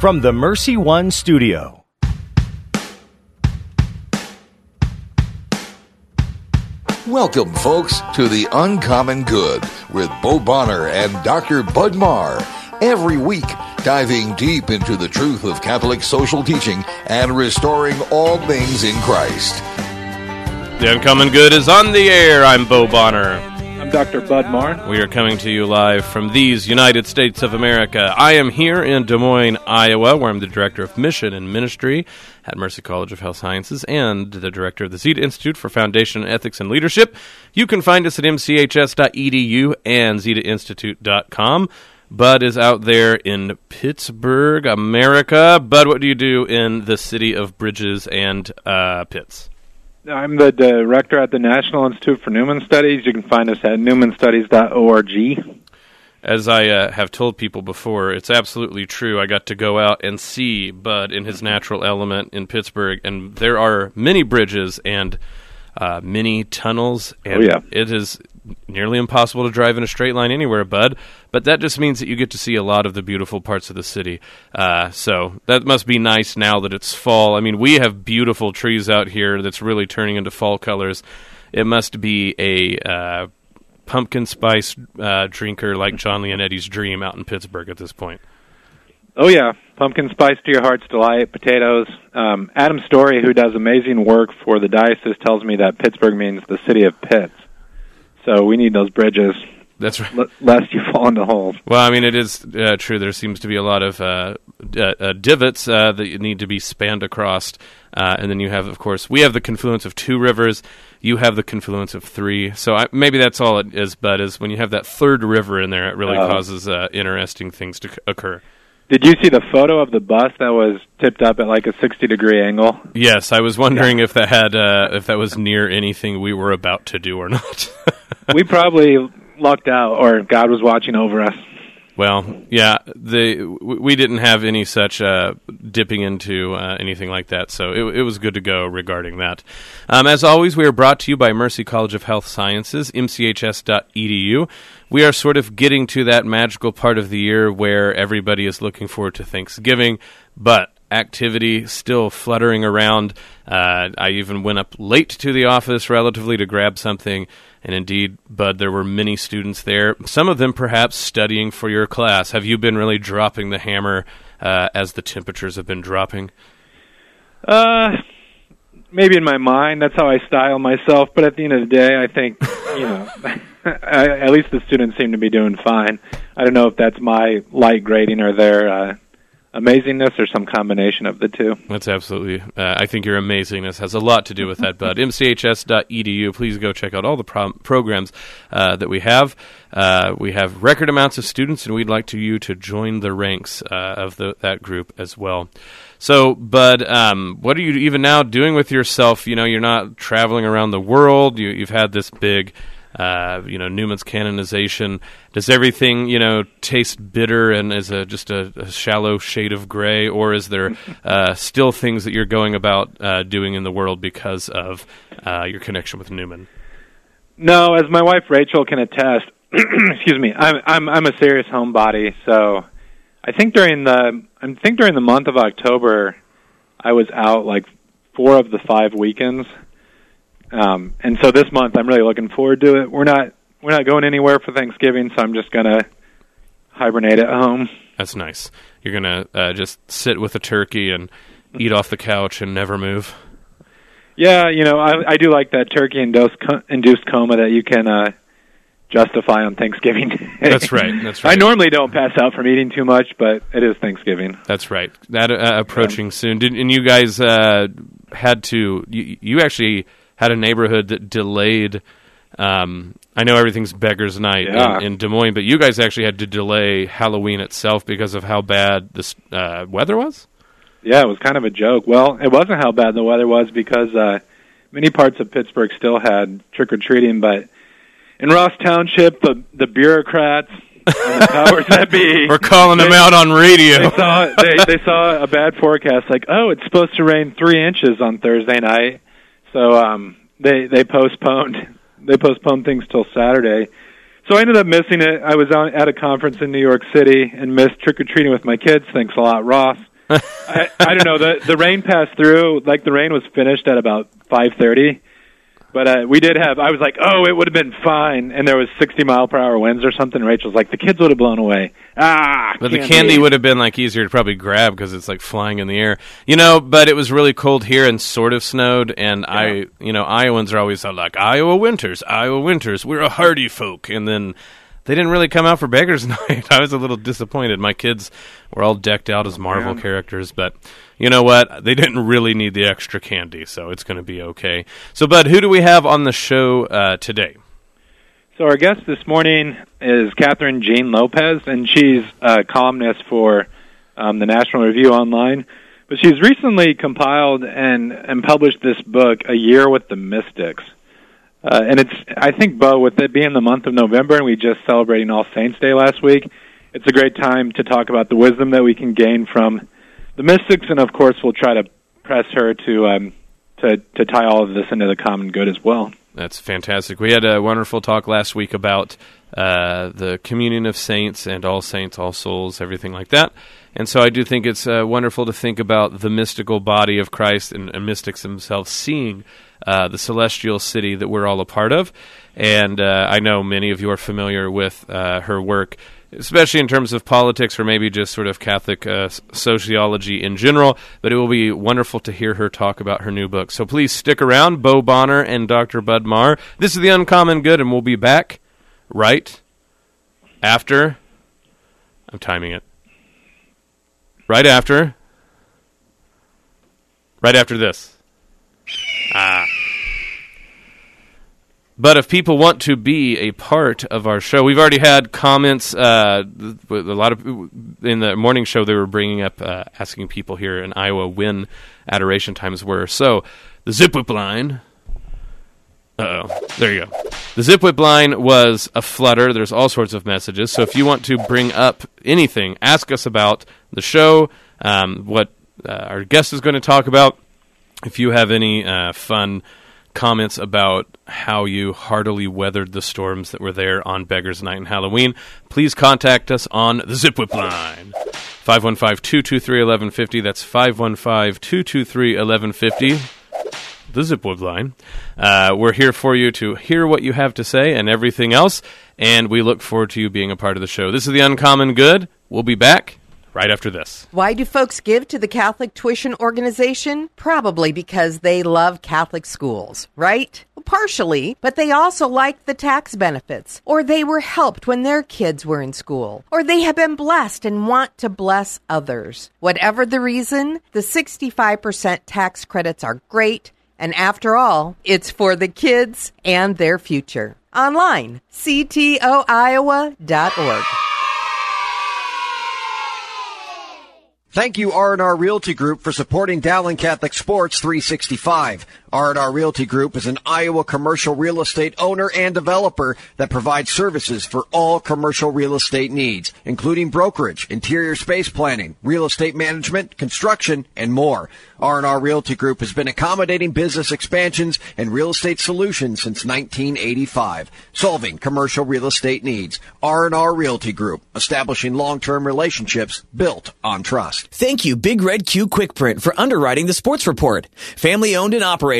from the Mercy One studio. Welcome, folks, to The Uncommon Good with Bo Bonner and Dr. Bud Marr. Every week, diving deep into the truth of Catholic social teaching and restoring all things in Christ. The Uncommon Good is on the air. I'm Bo Bonner. Dr. Bud Marr. We are coming to you live from these United States of America. I am here in Des Moines, Iowa, where I'm the Director of Mission and Ministry at Mercy College of Health Sciences and the Director of the Zeta Institute for Foundation Ethics and Leadership. You can find us at mchs.edu and zetainstitute.com. Bud is out there in Pittsburgh, America. Bud, what do you do in the city of Bridges and uh? I'm the director at the National Institute for Newman Studies. You can find us at newmanstudies.org. As I uh, have told people before, it's absolutely true. I got to go out and see Bud in his natural element in Pittsburgh, and there are many bridges and uh, many tunnels, and Oh, yeah. it is nearly impossible to drive in a straight line anywhere, Bud. But that just means that you get to see a lot of the beautiful parts of the city. Uh, so that must be nice now that it's fall. I mean, we have beautiful trees out here that's really turning into fall colors. It must be a uh, pumpkin spice uh, drinker like John Leonetti's dream out in Pittsburgh at this point. Oh, yeah. Pumpkin spice to your heart's delight, potatoes. Um, Adam Story, who does amazing work for the diocese, tells me that Pittsburgh means the city of pits. So we need those bridges, That's right. l- lest you fall into holes. Well, I mean, it is uh, true. There seems to be a lot of uh, uh, divots uh, that need to be spanned across, uh, and then you have, of course, we have the confluence of two rivers. You have the confluence of three. So I, maybe that's all it is. But is when you have that third river in there, it really Oh. causes uh, interesting things to c- occur. Did you see the photo of the bus that was tipped up at like a 60 degree angle? Yes, I was wondering if that had uh, if that was near anything we were about to do or not. we probably lucked out, or God was watching over us. Well, yeah, the we didn't have any such uh, dipping into uh, anything like that, so it, it was good to go regarding that. Um, as always, we are brought to you by Mercy College of Health Sciences, mchs.edu. We are sort of getting to that magical part of the year where everybody is looking forward to Thanksgiving, but activity still fluttering around. Uh, I even went up late to the office relatively to grab something. And indeed, Bud, there were many students there, some of them perhaps studying for your class. Have you been really dropping the hammer uh, as the temperatures have been dropping? Uh, maybe in my mind, that's how I style myself. But at the end of the day, I think you know, at least the students seem to be doing fine. I don't know if that's my light grading or their uh, amazingness or some combination of the two. That's absolutely. Uh, I think your amazingness has a lot to do with that, Bud. MCHS.edu. Please go check out all the pro- programs uh, that we have. Uh, we have record amounts of students, and we'd like to you to join the ranks uh, of the, that group as well. So, Bud, um, what are you even now doing with yourself? You know, you're not traveling around the world. You, you've had this big. Uh, you know Newman's canonization. Does everything you know taste bitter and is a just a, a shallow shade of gray, or is there uh, still things that you're going about uh, doing in the world because of uh, your connection with Newman? No, as my wife Rachel can attest, excuse me, I'm I'm I'm a serious homebody, so I think during the I think during the month of October I was out like four of the five weekends. Um and so this month I'm really looking forward to it. We're not we're not going anywhere for Thanksgiving, so I'm just going to hibernate at home. That's nice. You're gonna uh, just sit with a turkey and eat off the couch and never move. Yeah, you know, I I do like that turkey induced co- induced coma that you can uh justify on Thanksgiving Day. That's right. That's right. I normally don't pass out from eating too much, but it is Thanksgiving. That's right. That uh, approaching soon. Did, and you guys uh, had to. You, you actually had a neighborhood that delayed. Um, I know everything's beggars' night Yeah. in, in Des Moines, but you guys actually had to delay Halloween itself because of how bad this uh, weather was. Yeah, it was kind of a joke. Well, it wasn't how bad the weather was because uh many parts of Pittsburgh still had trick or treating, but in Ross Township, the the bureaucrats and the powers that be We're calling them out on radio. They saw they they saw a bad forecast, like oh, it's supposed to rain three inches on Thursday night, so um they they postponed they postponed things till Saturday. So I ended up missing it. I was out at a conference in New York City and missed trick or treating with my kids. Thanks a lot, Ross. I, I don't know. The the rain passed through. Like the rain was finished at about five thirty, but uh, we did have. I was like, oh, it would have been fine, and there was sixty mile per hour winds or something. Rachel's like, the kids would have blown away. Ah, But the candy. candy would have been like easier to probably grab because it's like flying in the air, you know. But it was really cold here and sort of snowed. And I, you know, Iowans are always like Iowa winters, Iowa winters. We're a hardy folk, and then they didn't really come out for Beggars Night. I was a little disappointed. My kids were all decked out as Marvel Yeah. characters, but you know what? They didn't really need the extra candy, so it's going to be okay. So, Bud, who do we have on the show uh, today? So our guest this morning is Kathryn Jean Lopez, and she's a columnist for um, the National Review Online. But she's recently compiled and, and published this book, A Year with the Mystics. Uh, and it's, I think, Bo, with it being the month of November and we just celebrating All Saints Day last week, it's a great time to talk about the wisdom that we can gain from the mystics, and of course, we'll try to press her to um, to to tie all of this into the common good as well. That's fantastic. We had a wonderful talk last week about uh, the communion of saints and all saints, all souls, everything like that. And so I do think it's uh, wonderful to think about the mystical body of Christ and, and mystics themselves seeing uh, the celestial city that we're all a part of. And uh, I know many of you are familiar with uh, her work, especially in terms of politics or maybe just sort of Catholic uh, sociology in general. But it will be wonderful to hear her talk about her new book. So please stick around, Bo Bonner and Dr. Bud Marr. This is The Uncommon Good, and we'll be back right after. I'm timing it. Right after. Right after this. Ah. But if people want to be a part of our show, we've already had comments. Uh, a lot of in the morning show, they were bringing up uh, asking people here in Iowa when adoration times were. So the zip whip line. Uh oh, there you go. The zip whip line was a flutter. There's all sorts of messages. So if you want to bring up anything, ask us about the show, um, what uh, our guest is going to talk about. If you have any uh, fun comments about how you heartily weathered the storms that were there on Beggar's Night and Halloween, please contact us on the Zip Whip line. 515-223-1150. That's 515-223-1150. The Zip Whip line. Uh, we're here for you to hear what you have to say and everything else, and we look forward to you being a part of the show. This is The Uncommon Good. We'll be back right after this. Why do folks give to the Catholic Tuition Organization? Probably because they love Catholic schools, right? Partially, but they also like the tax benefits, or they were helped when their kids were in school, or they have been blessed and want to bless others. Whatever the reason, the 65% tax credits are great, and after all, it's for the kids and their future. Online, ctoiowa.org. Thank you R&R Realty Group for supporting Dowling Catholic Sports 365. R&R Realty Group is an Iowa commercial real estate owner and developer that provides services for all commercial real estate needs, including brokerage, interior space planning, real estate management, construction, and more. R&R Realty Group has been accommodating business expansions and real estate solutions since 1985, solving commercial real estate needs. R&R Realty Group, establishing long-term relationships built on trust. Thank you, Big Red Q Quick Print, for underwriting the sports report. Family owned and operated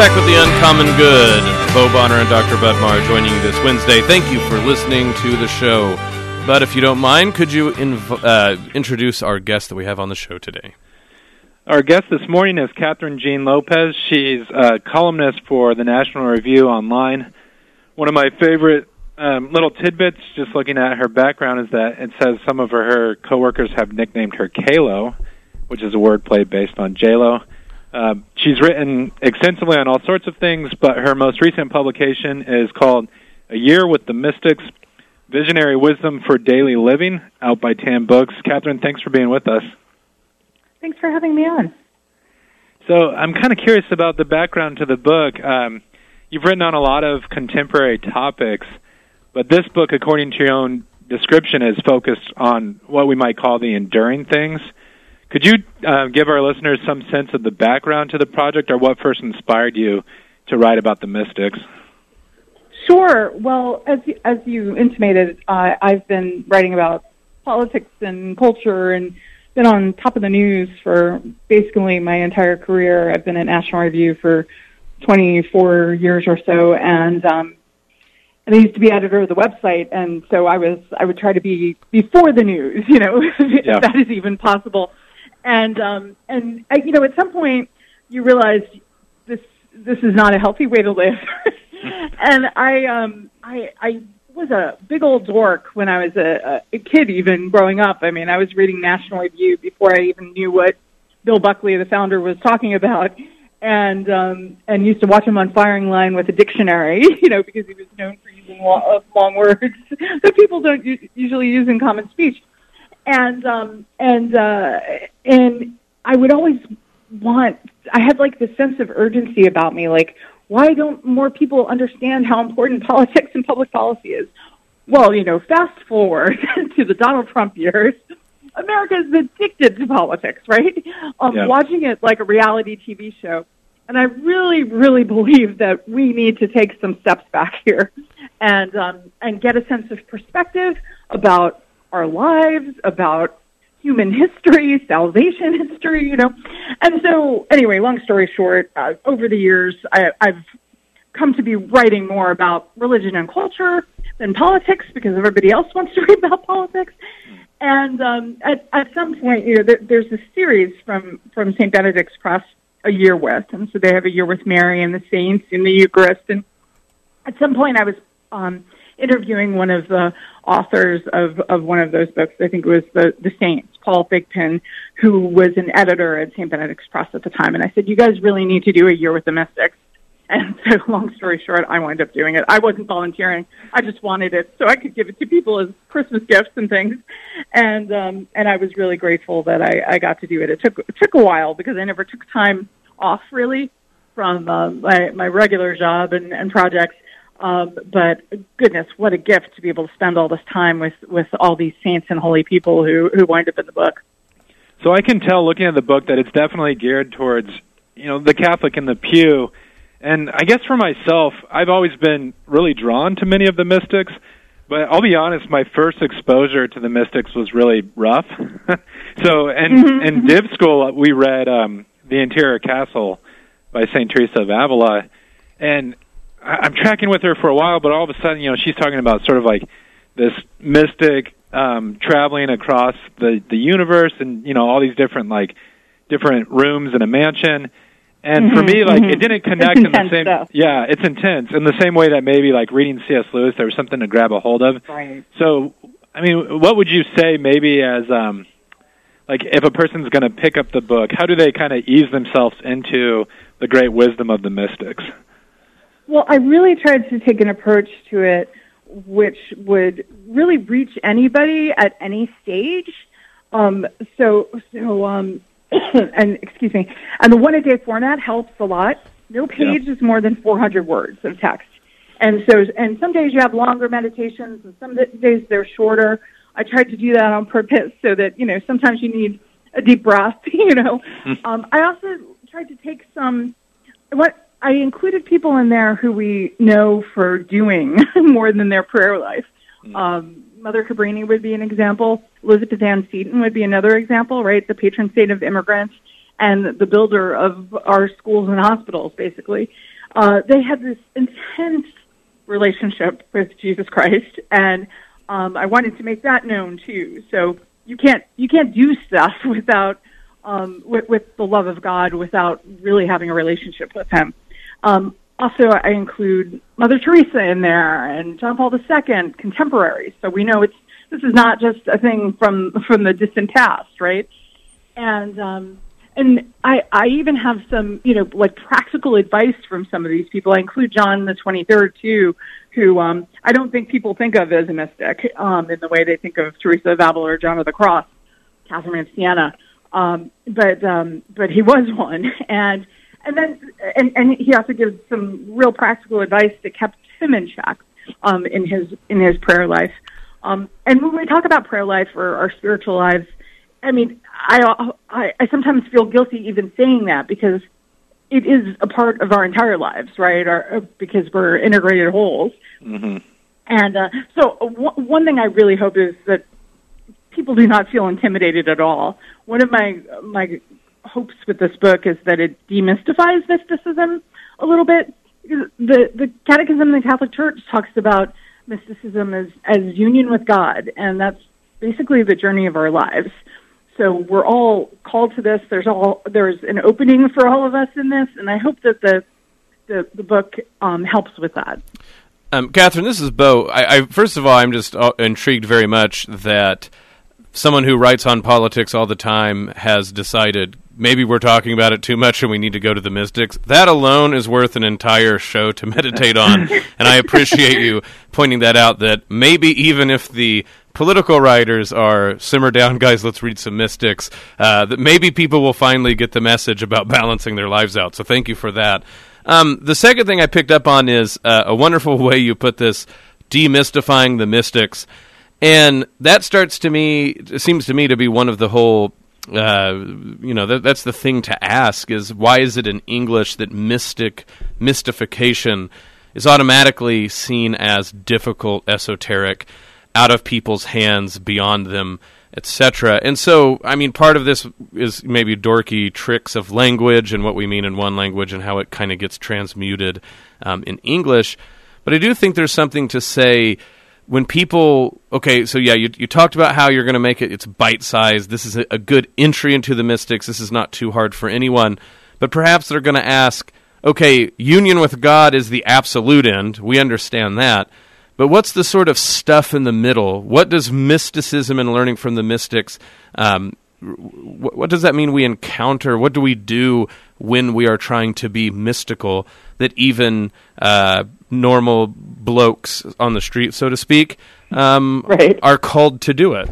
Back with the Uncommon Good. Bo Bonner and Dr. Bud Marr joining you this Wednesday. Thank you for listening to the show. But if you don't mind, could you inv- uh, introduce our guest that we have on the show today? Our guest this morning is Kathryn Jean Lopez. She's a columnist for the National Review Online. One of my favorite um, little tidbits, just looking at her background, is that it says some of her, her coworkers have nicknamed her K-Lo, which is a wordplay based on JLo. Uh, she's written extensively on all sorts of things, but her most recent publication is called A Year with the Mystics Visionary Wisdom for Daily Living, out by Tan Books. Kathryn, thanks for being with us. Thanks for having me on. So I'm kind of curious about the background to the book. Um, you've written on a lot of contemporary topics, but this book, according to your own description, is focused on what we might call the enduring things. Could you uh, give our listeners some sense of the background to the project, or what first inspired you to write about the mystics? Sure. Well, as you, as you intimated, uh, I've been writing about politics and culture and been on top of the news for basically my entire career. I've been at National Review for 24 years or so, and um, and I used to be editor of the website, and so I was I would try to be before the news, you know, if Yeah. that is even possible. And um, and I, you know, at some point you realize this this is not a healthy way to live. and I um I I was a big old dork when I was a, a kid, even growing up. I mean, I was reading National Review before I even knew what Bill Buckley, the founder, was talking about, and um, and used to watch him on firing line with a dictionary, you know, because he was known for using long, uh, long words that people don't u- usually use in common speech, and um, and uh, and I would always want. I had like this sense of urgency about me, like why don't more people understand how important politics and public policy is? Well, you know, fast forward to the Donald Trump years. America is addicted to politics, right? Um, Yeah. Watching it like a reality TV show. And I really, really believe that we need to take some steps back here and, um, and get a sense of perspective about our lives, about human history, salvation history, you know. And so, anyway, long story short, uh, over the years, I, I've come to be writing more about religion and culture than politics because everybody else wants to read about politics. And um, at, at some point, you know, there, there's a series from from St. Benedict's Press, a year with, and so they have a year with Mary and the saints in the Eucharist. And at some point, I was um, interviewing one of the authors of of one of those books. I think it was the the Saints, Paul Thigpen, who was an editor at St. Benedict's Press at the time. And I said, "You guys really need to do a year with the Mystics." And so, long story short, I wound up doing it. I wasn't volunteering; I just wanted it so I could give it to people as Christmas gifts and things. And um, and I was really grateful that I, I got to do it. It took it took a while because I never took time off really from uh, my my regular job and, and projects. Um, but goodness, what a gift to be able to spend all this time with with all these saints and holy people who who wind up in the book. So I can tell looking at the book that it's definitely geared towards, you know, the Catholic in the pew. And I guess for myself, I've always been really drawn to many of the mystics, but I'll be honest, my first exposure to the mystics was really rough. so, and in div school, we read um, The Interior Castle by St. Teresa of Avila, and I'm tracking with her for a while, but all of a sudden, you know, she's talking about sort of like this mystic um, traveling across the the universe, and you know, all these different like different rooms in a mansion. And for Mhm, me, like mhm. it didn't connect in the same. stuff. Yeah, it's intense in the same way that maybe like reading C.S. Lewis, there was something to grab a hold of. Right. So, I mean, what would you say maybe as um, like if a person's going to pick up the book, how do they kind of ease themselves into the great wisdom of the mystics? Well, I really tried to take an approach to it which would really reach anybody at any stage. Um, so, so, um, and excuse me, and the one a day format helps a lot. No page is more than 400 words of text. And so, and some days you have longer meditations and some days they're shorter. I tried to do that on purpose so that, you know, sometimes you need a deep breath, you know. um, I also tried to take some, what, I included people in there who we know for doing more than their prayer life. Um, Mother Cabrini would be an example. Elizabeth Ann Seton would be another example, right? The patron saint of immigrants and the builder of our schools and hospitals, basically. Uh, they had this intense relationship with Jesus Christ, and Um, I wanted to make that known too. So you can't you can't do stuff without um, with, with the love of God without really having a relationship with Him. Um, also, I include Mother Teresa in there and John Paul II, contemporaries. So we know it's this is not just a thing from from the distant past, right? And um, and I, I even have some, you know, like practical advice from some of these people. I include John the 23rd too, who um, I don't think people think of as a mystic um, in the way they think of Teresa of Avila or John of the Cross, Catherine of Siena. Um, but um, but he was one, and and then and, and he also gives some real practical advice that kept him in check um, in his in his prayer life. Um, and when we talk about prayer life or our spiritual lives, I mean, I, I I sometimes feel guilty even saying that because it is a part of our entire lives, right? Our, uh, because we're integrated wholes. Mm-hmm. And uh, so, w- one thing I really hope is that people do not feel intimidated at all. One of my my hopes with this book is that it demystifies mysticism a little bit. The the Catechism of the Catholic Church talks about mysticism as as union with God, and that's basically the journey of our lives. So we're all called to this. There's all there's an opening for all of us in this, and I hope that the the, the book um, helps with that. Um, Kathryn, this is Bo. I, I, first of all, I'm just uh, intrigued very much that someone who writes on politics all the time has decided maybe we're talking about it too much and we need to go to the mystics. That alone is worth an entire show to meditate on. and I appreciate you pointing that out that maybe even if the political writers are simmer down, guys, let's read some mystics, uh, that maybe people will finally get the message about balancing their lives out. So thank you for that. Um, the second thing I picked up on is uh, a wonderful way you put this demystifying the mystics. And that starts to me, seems to me to be one of the whole uh, you know that, that's the thing to ask is why is it in English that mystic mystification is automatically seen as difficult, esoteric, out of people's hands, beyond them, etc. And so, I mean, part of this is maybe dorky tricks of language and what we mean in one language and how it kind of gets transmuted um, in English. But I do think there's something to say when people okay so yeah you, you talked about how you're going to make it it's bite sized this is a, a, good entry into the mystics this is not too hard for anyone but perhaps they're going to ask okay union with god is the absolute end we understand that but what's the sort of stuff in the middle? What does mysticism and learning from the mystics um, what, what does that mean we encounter what do we do when we are trying to be mystical that even uh, normal blokes on the street, so to speak, um, right. are called to do it.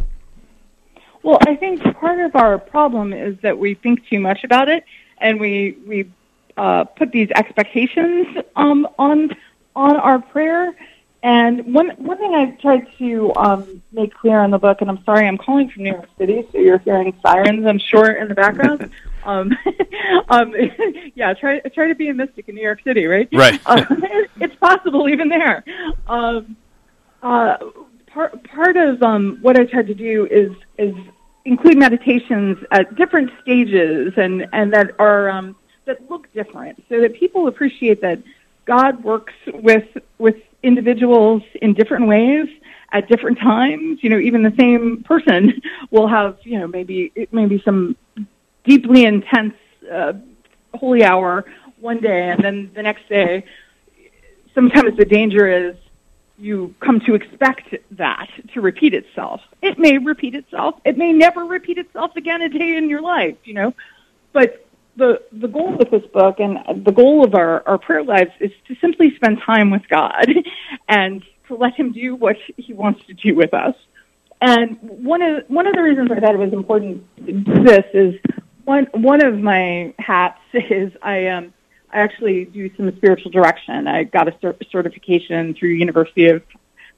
Well, I think part of our problem is that we think too much about it, and we we uh, put these expectations um, on on our prayer. And one one thing I've tried to um, make clear in the book, and I'm sorry, I'm calling from New York City, so you're hearing sirens, I'm sure, in the background. Um, um, yeah, try try to be a mystic in New York City, right? Right. Uh, it's possible even there. Um, uh, part part of um, what I tried to do is is include meditations at different stages and and that are um, that look different, so that people appreciate that God works with with individuals in different ways at different times. You know, even the same person will have you know maybe maybe some deeply intense uh, holy hour one day, and then the next day, sometimes the danger is you come to expect that to repeat itself. It may repeat itself. It may never repeat itself again a day in your life, you know. But the the goal with this book and the goal of our, our prayer lives is to simply spend time with God and to let him do what he wants to do with us. And one of one of the reasons I thought it was important this is one one of my hats is I um I actually do some spiritual direction. I got a cert- certification through University of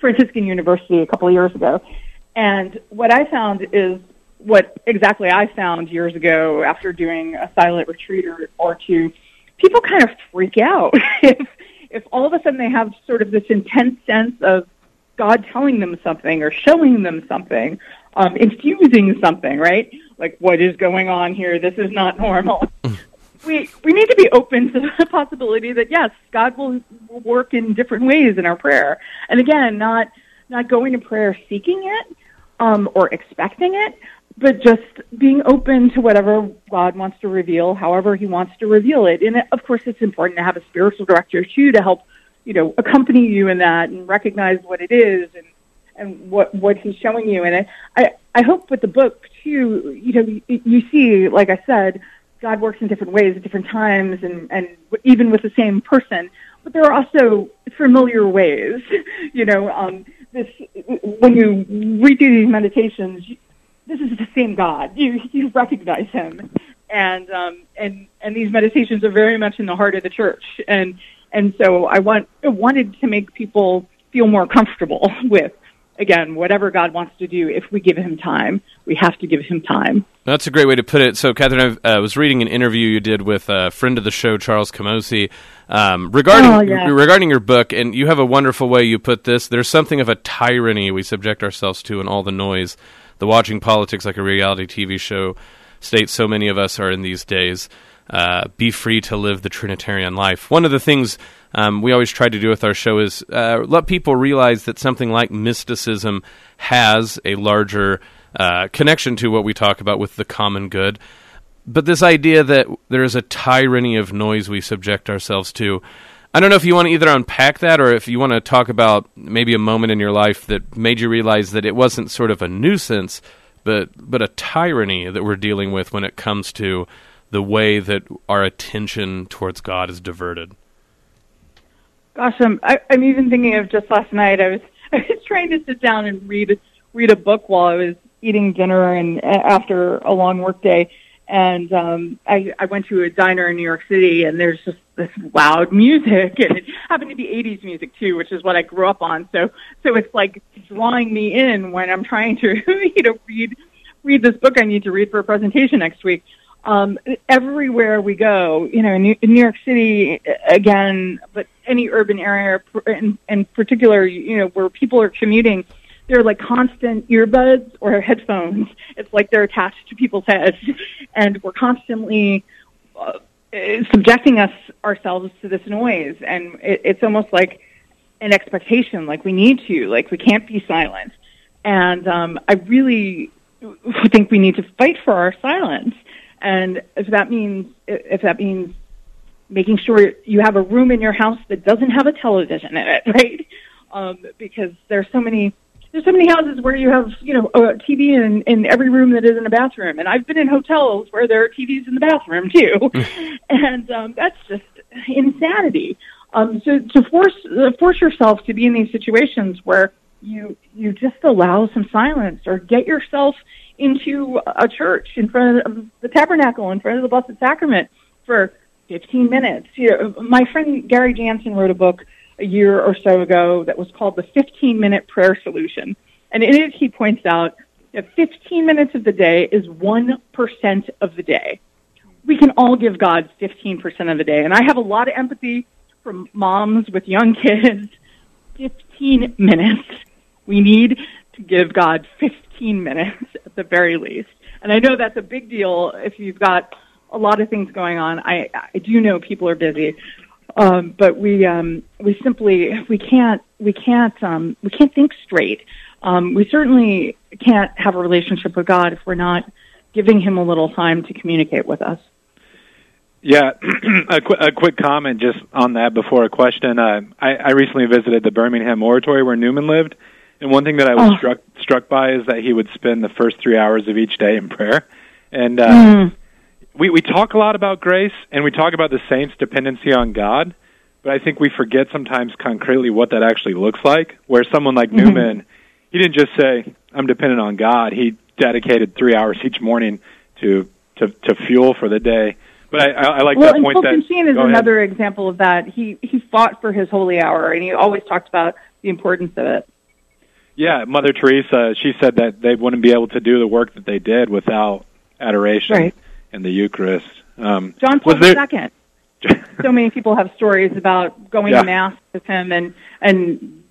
Franciscan University a couple of years ago, and what I found is what exactly I found years ago after doing a silent retreat or, or two. People kind of freak out if if all of a sudden they have sort of this intense sense of God telling them something or showing them something, um, infusing something, right? Like, what is going on here? This is not normal. we we need to be open to the possibility that yes, God will, will work in different ways in our prayer, and again, not not going to prayer seeking it um, or expecting it, but just being open to whatever God wants to reveal, however He wants to reveal it. And of course, it's important to have a spiritual director too to help, you know, accompany you in that and recognize what it is and and what what He's showing you. And I I hope with the book too, you know, you, you see, like I said, God works in different ways at different times, and and even with the same person. But there are also familiar ways, you know. Um, this when you through these meditations, this is the same God. You you recognize him, and um, and and these meditations are very much in the heart of the church, and and so I want I wanted to make people feel more comfortable with again whatever God wants to do. If we give him time, we have to give him time. That's a great way to put it. So, Kathryn, I uh, was reading an interview you did with a friend of the show, Charles Camosy, um, regarding oh, yeah. regarding your book, and you have a wonderful way you put this. There's something of a tyranny we subject ourselves to in all the noise the watching politics like a reality TV show state so many of us are in these days. Uh, be free to live the Trinitarian life. One of the things um, we always try to do with our show is uh, let people realize that something like mysticism has a larger uh, connection to what we talk about with the common good. But this idea that there is a tyranny of noise we subject ourselves to, I don't know if you want to either unpack that or if you want to talk about maybe a moment in your life that made you realize that it wasn't sort of a nuisance, but but a tyranny that we're dealing with when it comes to the way that our attention towards God is diverted. Gosh, I'm I, I'm even thinking of just last night. I was I was trying to sit down and read read a book while I was eating dinner and uh, after a long work day, and um, I, I went to a diner in New York City, and there's just this loud music, and it happened to be 80s music too, which is what I grew up on. So, so it's like drawing me in when I'm trying to, you know, read read this book I need to read for a presentation next week um, everywhere we go, you know, in New, in New York City again, but any urban area, in, in particular, you know, where people are commuting, they're like constant earbuds or headphones. It's like they're attached to people's heads, and we're constantly uh, subjecting us ourselves to this noise, and it, it's almost like an expectation, like we need to, like we can't be silent. And um, I really think we need to fight for our silence and if that means if that means making sure you have a room in your house that doesn't have a television in it, right? Um, because there's so many there's so many houses where you have you know a TV in in every room that isn't a bathroom, and I've been in hotels where there are TVs in the bathroom too, and um, that's just insanity. Um, so to force uh, force yourself to be in these situations where you you just allow some silence or get yourself into a church in front of the tabernacle, in front of the Blessed Sacrament for 15 minutes. You know, my friend Gary Jansen wrote a book a year or so ago that was called The 15 Minute Prayer Solution. And in it, he points out that 15 minutes of the day is 1% of the day. We can all give God 15% of the day. And I have a lot of empathy for moms with young kids. 15 minutes. We need to give God 15 minutes at the very least. And I know that's a big deal if you've got a lot of things going on. I, I do know people are busy, um, but we um, we simply we can't we can't um, we can't think straight. Um, we certainly can't have a relationship with God if we're not giving Him a little time to communicate with us. Yeah, a, qu- a quick comment just on that before a question. Uh, I, I recently visited the Birmingham Oratory where Newman lived, and one thing that I was oh. struck struck by is that he would spend the first three hours of each day in prayer. And uh, mm. We we talk a lot about grace, and we talk about the saints' dependency on God. But I think we forget sometimes concretely what that actually looks like. Where someone like mm-hmm. Newman, he didn't just say, "I'm dependent on God." He dedicated three hours each morning to to to fuel for the day. But I, I, I like well, that point. Well, and is another ahead. example of that. He he fought for his holy hour, and he always talked about the importance of it. Yeah, Mother Teresa, she said that they wouldn't be able to do the work that they did without adoration right. And the Eucharist. Um, John Paul II. so many people have stories about going yeah. to mass with him, and and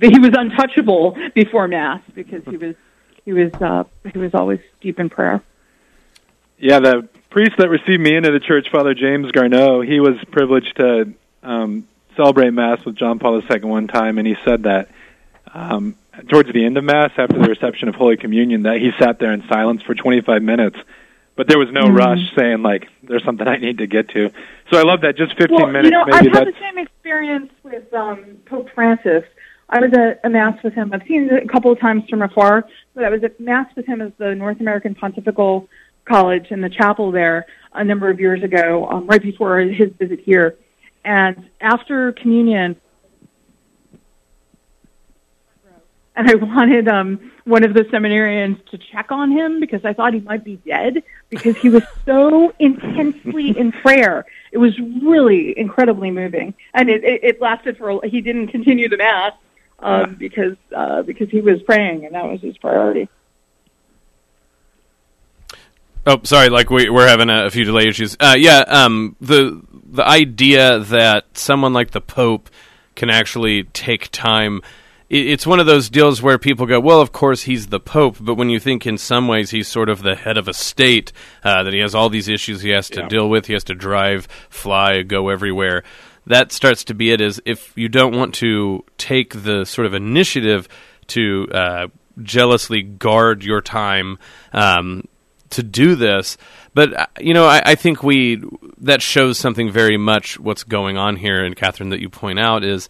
he was untouchable before mass because he was he was uh, he was always deep in prayer. Yeah, the priest that received me into the church, Father James Garneau, he was privileged to um, celebrate mass with John Paul II one time, and he said that um, towards the end of Mass, after the reception of Holy Communion, that he sat there in silence for 25 minutes. But there was no Mhm. rush saying like, "There's something I need to get to." So I love that. Just 15 well, minutes. you know, I've had the same experience with um, Pope Francis. I was at a mass with him. I've seen it a couple of times from afar, but I was at mass with him as the North American Pontifical College in the chapel there a number of years ago, um, right before his visit here. And after communion, and I wanted um, one of the seminarians to check on him because I thought he might be dead because he was so intensely in prayer. It was really incredibly moving, and it, it, it lasted for. He didn't continue the mass um, because uh, because he was praying, and that was his priority. Oh, sorry. Like we, we're having a, a few delay issues. Uh, yeah. Um, the the idea that someone like the Pope can actually take time. It, it's one of those deals where people go, "Well, of course he's the Pope," but when you think in some ways he's sort of the head of a state, uh, that he has all these issues he has to Yeah. deal with. He has to drive, fly, go everywhere. That starts to be it. Is if you don't want to take the sort of initiative to uh, jealously guard your time. Um, to do this. But uh, you know, I, I think we that shows something very much what's going on here. And Kathryn, that you point out is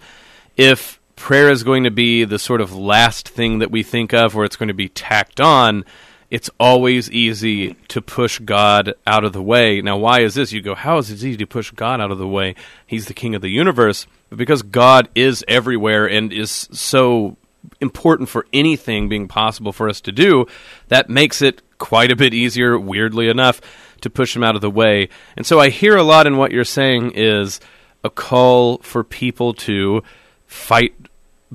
if prayer is going to be the sort of last thing that we think of, or it's going to be tacked on. It's always easy to push God out of the way. Now, why is this? You go, how is it easy to push God out of the way? He's the king of the universe. But because God is everywhere and is so important for anything being possible for us to do, that makes it quite a bit easier, weirdly enough, to push him out of the way. And so I hear a lot in what you're saying is a call for people to fight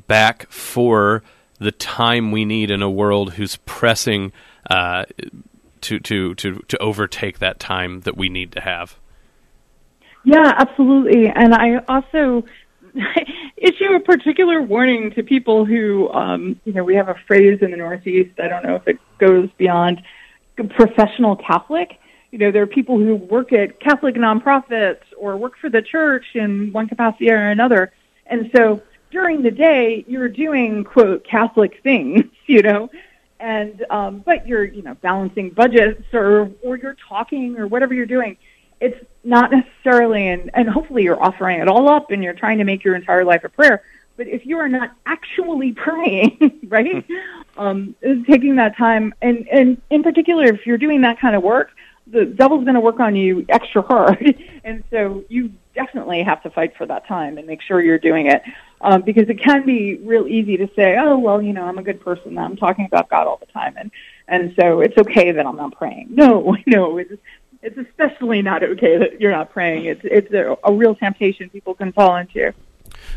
back for the time we need in a world who's pressing uh, to, to, to, to overtake that time that we need to have. Yeah, absolutely. And I also issue a particular warning to people who, um, you know, we have a phrase in the Northeast. I don't know if it goes beyond professional Catholic. You know, there are people who work at Catholic nonprofits or work for the church in one capacity or another. And so during the day, you're doing, quote, Catholic things, you know, and, um, but you're, you know, balancing budgets or, or you're talking or whatever you're doing it's not necessarily, and, and hopefully you're offering it all up and you're trying to make your entire life a prayer. But if you are not actually praying, right, um, taking that time, and, and in particular, if you're doing that kind of work, the devil's going to work on you extra hard. and so you definitely have to fight for that time and make sure you're doing it. Um, because it can be real easy to say, oh, well, you know, I'm a good person. I'm talking about God all the time. And, and so it's okay that I'm not praying. No, no, it's, it's especially not okay that you're not praying. It's it's a, a real temptation people can fall into.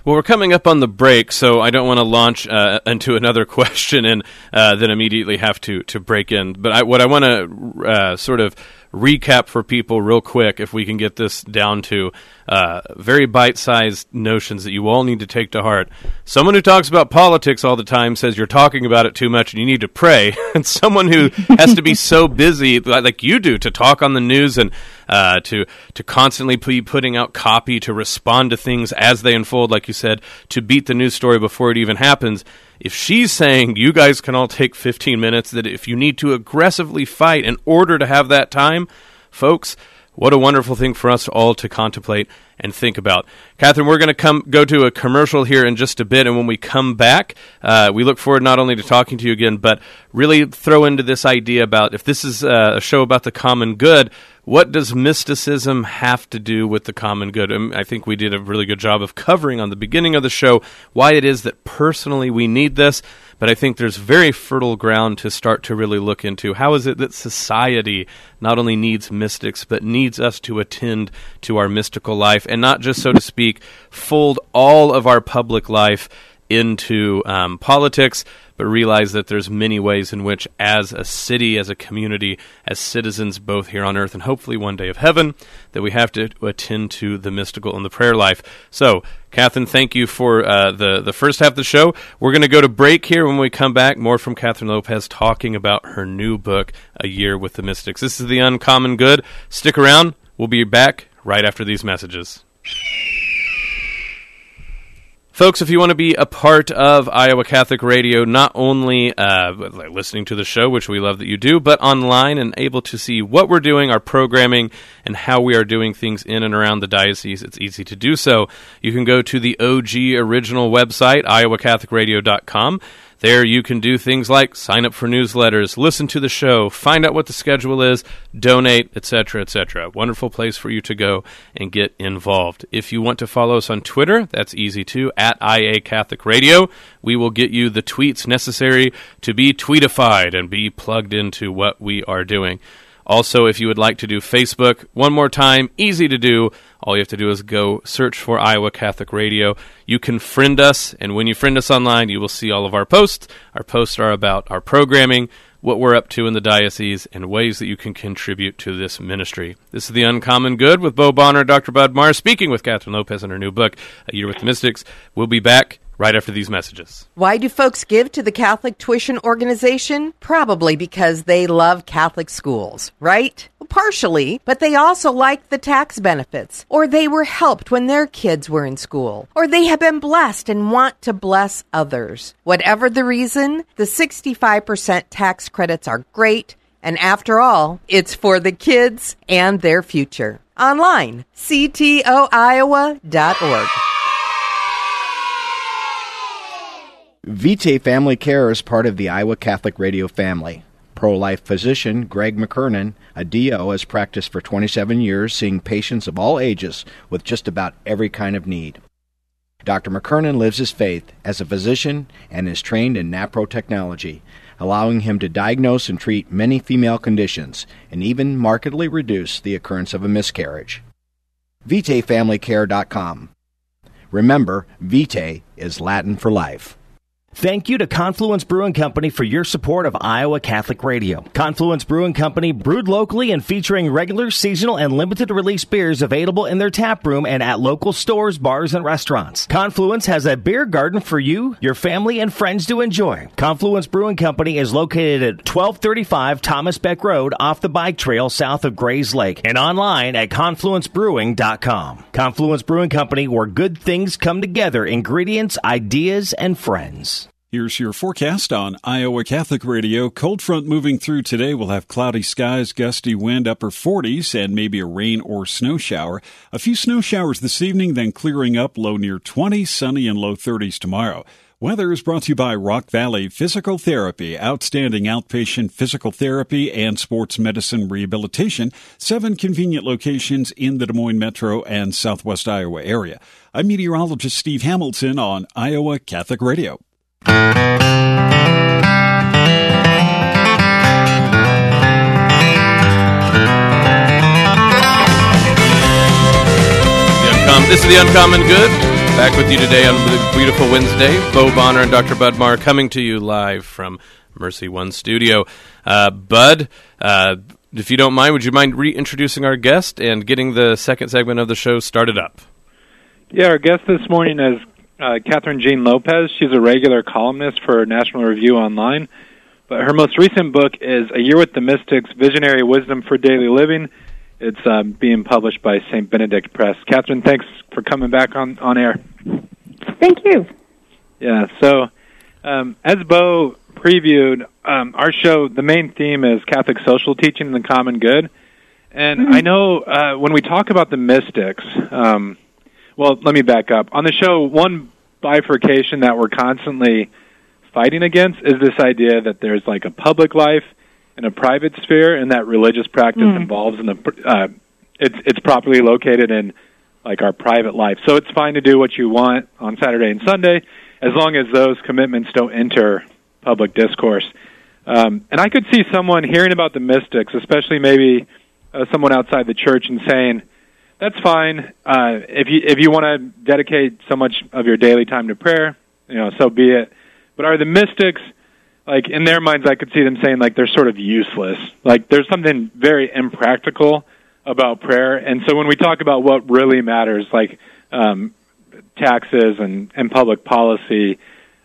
Well, we're coming up on the break, so I don't want to launch uh, into another question and uh, then immediately have to, to break in. But I, what I want to uh, sort of recap for people real quick, if we can get this down to uh, very bite sized notions that you all need to take to heart. Someone who talks about politics all the time says you're talking about it too much and you need to pray. and someone who has to be so busy, like like you do, to talk on the news and uh, to to constantly be putting out copy to respond to things as they unfold, like you said, to beat the news story before it even happens. If she's saying you guys can all take 15 minutes, that if you need to aggressively fight in order to have that time, folks, what a wonderful thing for us all to contemplate and think about. Kathryn, we're going to come go to a commercial here in just a bit, and when we come back, uh, we look forward not only to talking to you again, but really throw into this idea about if this is uh, a show about the common good, what does mysticism have to do with the common good? Um, I think we did a really good job of covering on the beginning of the show why it is that personally we need this, but I think there's very fertile ground to start to really look into how is it that society not only needs mystics, but needs us to attend to our mystical life and not just, so to speak, fold all of our public life into um, politics, but realize that there's many ways in which, as a city, as a community, as citizens, both here on earth and hopefully one day of heaven, that we have to attend to the mystical and the prayer life. So, Kathryn, thank you for uh, the the first half of the show. We're going to go to break here. When we come back, more from Kathryn Lopez talking about her new book, A Year with the Mystics. This is the Uncommon Good. Stick around. We'll be back right after these messages. Folks, if you want to be a part of Iowa Catholic Radio, not only uh, listening to the show, which we love that you do, but online and able to see what we're doing, our programming, and how we are doing things in and around the diocese, it's easy to do so. You can go to the OG original website, iowacatholicradio.com. There you can do things like sign up for newsletters, listen to the show, find out what the schedule is, donate, etc., etc. Wonderful place for you to go and get involved. If you want to follow us on Twitter, that's easy too, at IA Catholic Radio. We will get you the tweets necessary to be tweetified and be plugged into what we are doing. Also, if you would like to do Facebook, one more time, easy to do. All you have to do is go search for Iowa Catholic Radio. You can friend us, and when you friend us online, you will see all of our posts. Our posts are about our programming, what we're up to in the diocese, and ways that you can contribute to this ministry. This is The Uncommon Good with Bo Bonner, Dr. Bud Marr, speaking with Kathryn Lopez in her new book, A Year with the Mystics. We'll be back right after these messages. Why do folks give to the Catholic Tuition Organization? Probably because they love Catholic schools, right? Partially, but they also like the tax benefits, or they were helped when their kids were in school, or they have been blessed and want to bless others. Whatever the reason, the 65% tax credits are great. And after all, it's for the kids and their future. Online, ctoiowa.org. Vitae Family Care is part of the Iowa Catholic Radio family. Pro life physician Greg McKernan, a DO, has practiced for 27 years, seeing patients of all ages with just about every kind of need. Dr. McKernan lives his faith as a physician and is trained in NAPRO technology, allowing him to diagnose and treat many female conditions and even markedly reduce the occurrence of a miscarriage. VitaeFamilyCare.com. Remember, Vitae is Latin for life. Thank you to Confluence Brewing Company for your support of Iowa Catholic Radio. Confluence Brewing Company brewed locally and featuring regular, seasonal, and limited release beers available in their tap room and at local stores, bars, and restaurants. Confluence has a beer garden for you, your family, and friends to enjoy. Confluence Brewing Company is located at 1235 Thomas Beck Road off the bike trail south of Grays Lake and online at confluencebrewing.com. Confluence Brewing Company, where good things come together ingredients, ideas, and friends. Here's your forecast on Iowa Catholic Radio. Cold front moving through today. We'll have cloudy skies, gusty wind, upper 40s, and maybe a rain or snow shower. A few snow showers this evening, then clearing up, low near 20, sunny and low 30s tomorrow. Weather is brought to you by Rock Valley Physical Therapy, outstanding outpatient physical therapy and sports medicine rehabilitation. Seven convenient locations in the Des Moines metro and southwest Iowa area. I'm meteorologist Steve Hamilton on Iowa Catholic Radio. This is the Uncommon Good. Back with you today on the beautiful Wednesday. Bo Bonner and Dr. Bud Marr coming to you live from Mercy One Studio. Uh, Bud, uh, if you don't mind, would you mind reintroducing our guest and getting the second segment of the show started up? Yeah, our guest this morning is uh, Kathryn Jean Lopez. She's a regular columnist for National Review Online. But her most recent book is A Year with the Mystics Visionary Wisdom for Daily Living it's um, being published by St. Benedict Press. Kathryn, thanks for coming back on, on air. Thank you. Yeah, so um, as Bo previewed, um, our show, the main theme is Catholic social teaching and the common good. And mm-hmm. I know uh, when we talk about the mystics, um, well, let me back up. On the show, one bifurcation that we're constantly fighting against is this idea that there's like a public life in a private sphere, and that religious practice mm. involves in the uh, it's it's properly located in like our private life. So it's fine to do what you want on Saturday and Sunday, as long as those commitments don't enter public discourse. Um, and I could see someone hearing about the mystics, especially maybe uh, someone outside the church, and saying, "That's fine. Uh, if you if you want to dedicate so much of your daily time to prayer, you know, so be it." But are the mystics like in their minds I could see them saying like they're sort of useless. Like there's something very impractical about prayer. And so when we talk about what really matters, like um, taxes and, and public policy,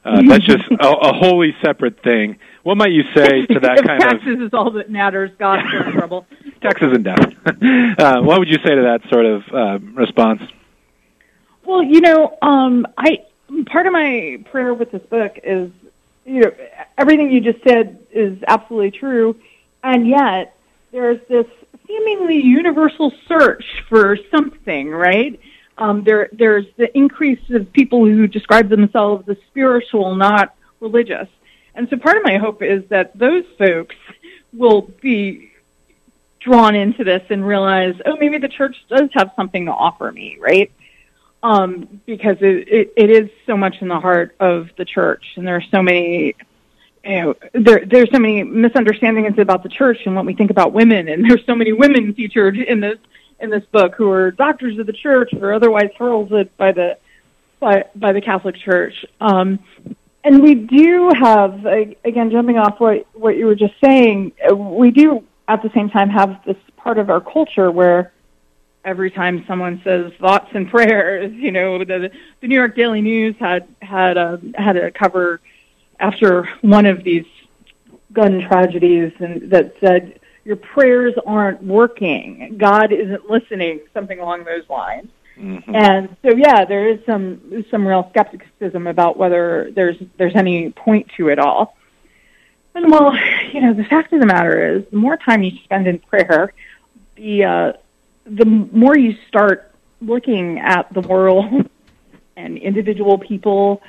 uh, that's just a, a wholly separate thing. What might you say to that kind taxes of taxes is all that matters? We're in trouble. Taxes and death. uh, what would you say to that sort of uh, response? Well, you know, um, I part of my prayer with this book is, you know, everything you just said is absolutely true, and yet there's this seemingly universal search for something, right? Um, there, there's the increase of people who describe themselves as spiritual, not religious. And so part of my hope is that those folks will be drawn into this and realize, oh, maybe the church does have something to offer me, right? Um, because it, it, it is so much in the heart of the church, and there are so many, you know, there there's so many misunderstandings about the church and what we think about women, and there's so many women featured in this in this book who are doctors of the church or otherwise heralded by the by by the Catholic Church. Um, and we do have again jumping off what what you were just saying, we do at the same time have this part of our culture where every time someone says thoughts and prayers, you know, the the New York Daily News had had a had a cover after one of these gun tragedies and that said your prayers aren't working, God isn't listening, something along those lines. Mm-hmm. And so yeah, there is some some real skepticism about whether there's there's any point to it all. And well, you know, the fact of the matter is, the more time you spend in prayer, the uh, the more you start looking at the world and individual people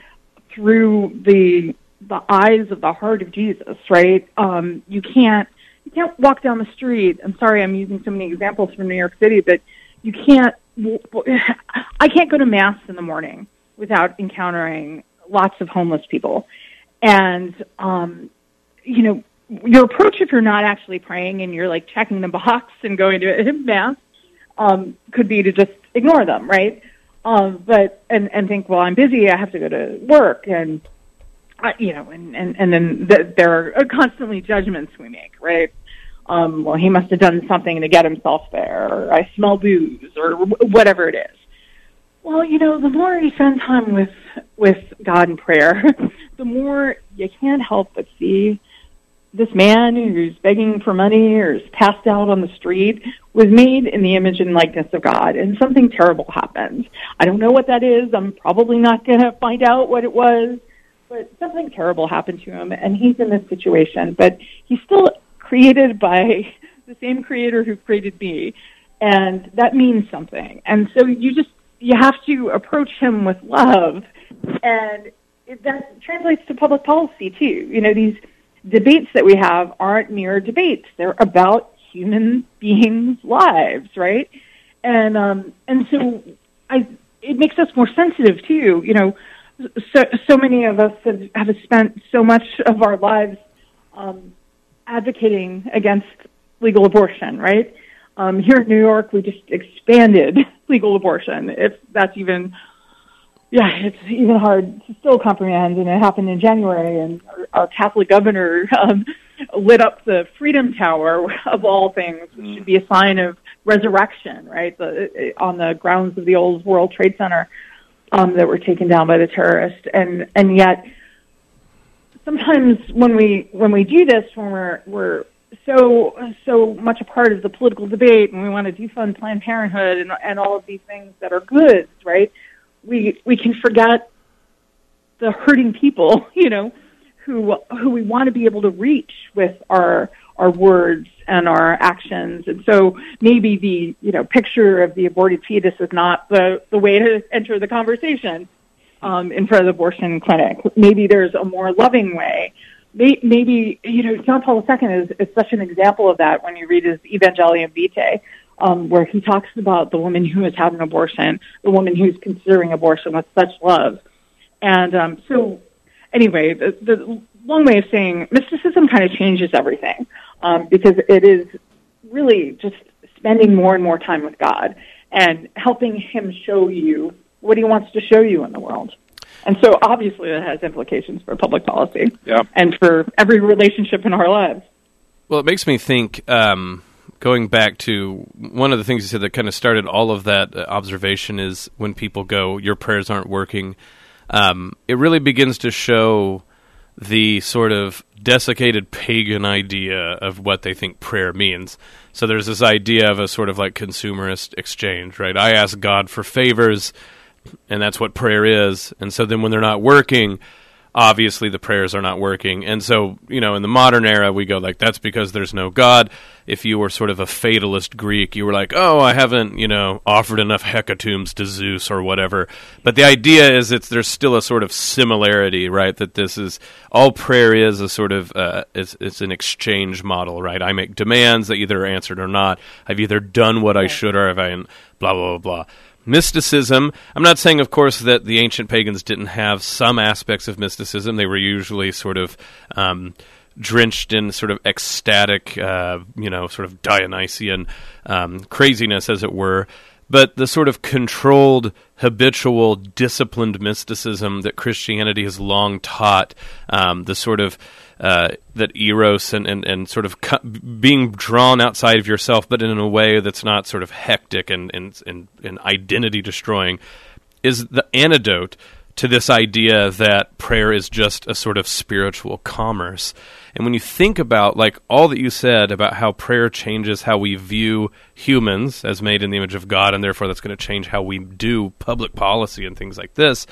through the the eyes of the heart of Jesus, right? Um, you can't you can't walk down the street. I'm sorry, I'm using so many examples from New York City, but you can't. I can't go to mass in the morning without encountering lots of homeless people, and um, you know, your approach if you're not actually praying and you're like checking the box and going to mass um, could be to just ignore them, right? Um, but and and think, well, I'm busy. I have to go to work, and uh, you know, and and and then the, there are constantly judgments we make, right? Um, well, he must have done something to get himself there, or I smell booze, or whatever it is. Well, you know, the more you spend time with with God in prayer, the more you can't help but see this man who's begging for money or is passed out on the street was made in the image and likeness of God, and something terrible happened. I don't know what that is. I'm probably not going to find out what it was, but something terrible happened to him, and he's in this situation. But he's still created by the same creator who created me, and that means something. And so you just you have to approach him with love, and it, that translates to public policy too. You know these debates that we have aren't mere debates. They're about human beings' lives, right? And um, and so I it makes us more sensitive too. You know, so so many of us have, have spent so much of our lives um, advocating against legal abortion, right? Um, here in New York, we just expanded legal abortion, if that's even yeah, it's even hard to still comprehend. And it happened in January, and our, our Catholic governor um, lit up the Freedom Tower of all things, which should be a sign of resurrection, right? The, on the grounds of the old World Trade Center um, that were taken down by the terrorists, and and yet sometimes when we when we do this, when we're we're so so much a part of the political debate, and we want to defund Planned Parenthood and and all of these things that are goods, right? We we can forget the hurting people, you know, who who we want to be able to reach with our our words and our actions. And so maybe the you know picture of the aborted fetus is not the the way to enter the conversation um, in front of the abortion clinic. Maybe there's a more loving way. Maybe you know John Paul II is, is such an example of that when you read his Evangelium Vitae um, where he talks about the woman who has had an abortion, the woman who's considering abortion with such love. And um, so, anyway, the, the long way of saying mysticism kind of changes everything um, because it is really just spending more and more time with God and helping Him show you what He wants to show you in the world. And so, obviously, that has implications for public policy yeah. and for every relationship in our lives. Well, it makes me think. Um going back to one of the things you said that kind of started all of that uh, observation is when people go, "Your prayers aren't working." Um, it really begins to show the sort of desiccated pagan idea of what they think prayer means. So there's this idea of a sort of like consumerist exchange, right? I ask God for favors, and that's what prayer is. And so then when they're not working, obviously the prayers are not working. And so, you know, in the modern era, we go like, that's because there's no God. If you were sort of a fatalist Greek, you were like, oh, I haven't, you know, offered enough hecatombs to Zeus or whatever. But the idea is it's there's still a sort of similarity, right? That this is all prayer is a sort of uh, it's, it's an exchange model, right? I make demands that either are answered or not. I've either done what I should or have I blah blah blah blah mysticism. I'm not saying, of course, that the ancient pagans didn't have some aspects of mysticism. They were usually sort of um, drenched in sort of ecstatic, uh, you know, sort of Dionysian um, craziness, as it were. But the sort of controlled, habitual, disciplined mysticism that Christianity has long taught, um, the sort of uh, that eros and, and, and sort of cu- being drawn outside of yourself, but in a way that's not sort of hectic and, and, and, and identity destroying, is the antidote to this idea that prayer is just a sort of spiritual commerce. And when you think about like all that you said about how prayer changes how we view humans as made in the image of God and therefore that's going to change how we do public policy and things like this.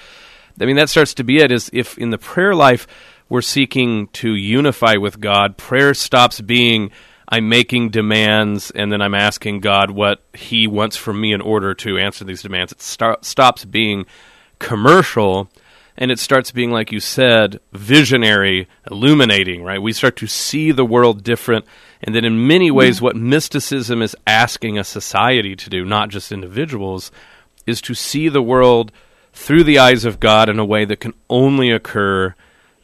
I mean that starts to be it is if in the prayer life we're seeking to unify with God, prayer stops being I'm making demands and then I'm asking God what He wants from me in order to answer these demands. It stops being commercial and it starts being, like you said, visionary, illuminating, right? We start to see the world different. And then, in many ways, what mysticism is asking a society to do, not just individuals, is to see the world through the eyes of God in a way that can only occur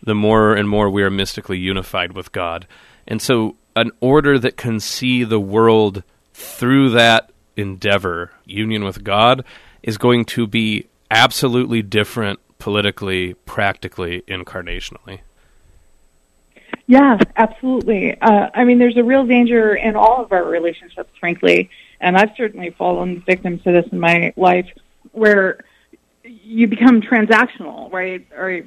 the more and more we are mystically unified with God. And so, an order that can see the world through that endeavor, union with God, is going to be absolutely different politically, practically, incarnationally. Yeah, absolutely. Uh, I mean, there's a real danger in all of our relationships, frankly, and I've certainly fallen victim to this in my life, where you become transactional, right? Or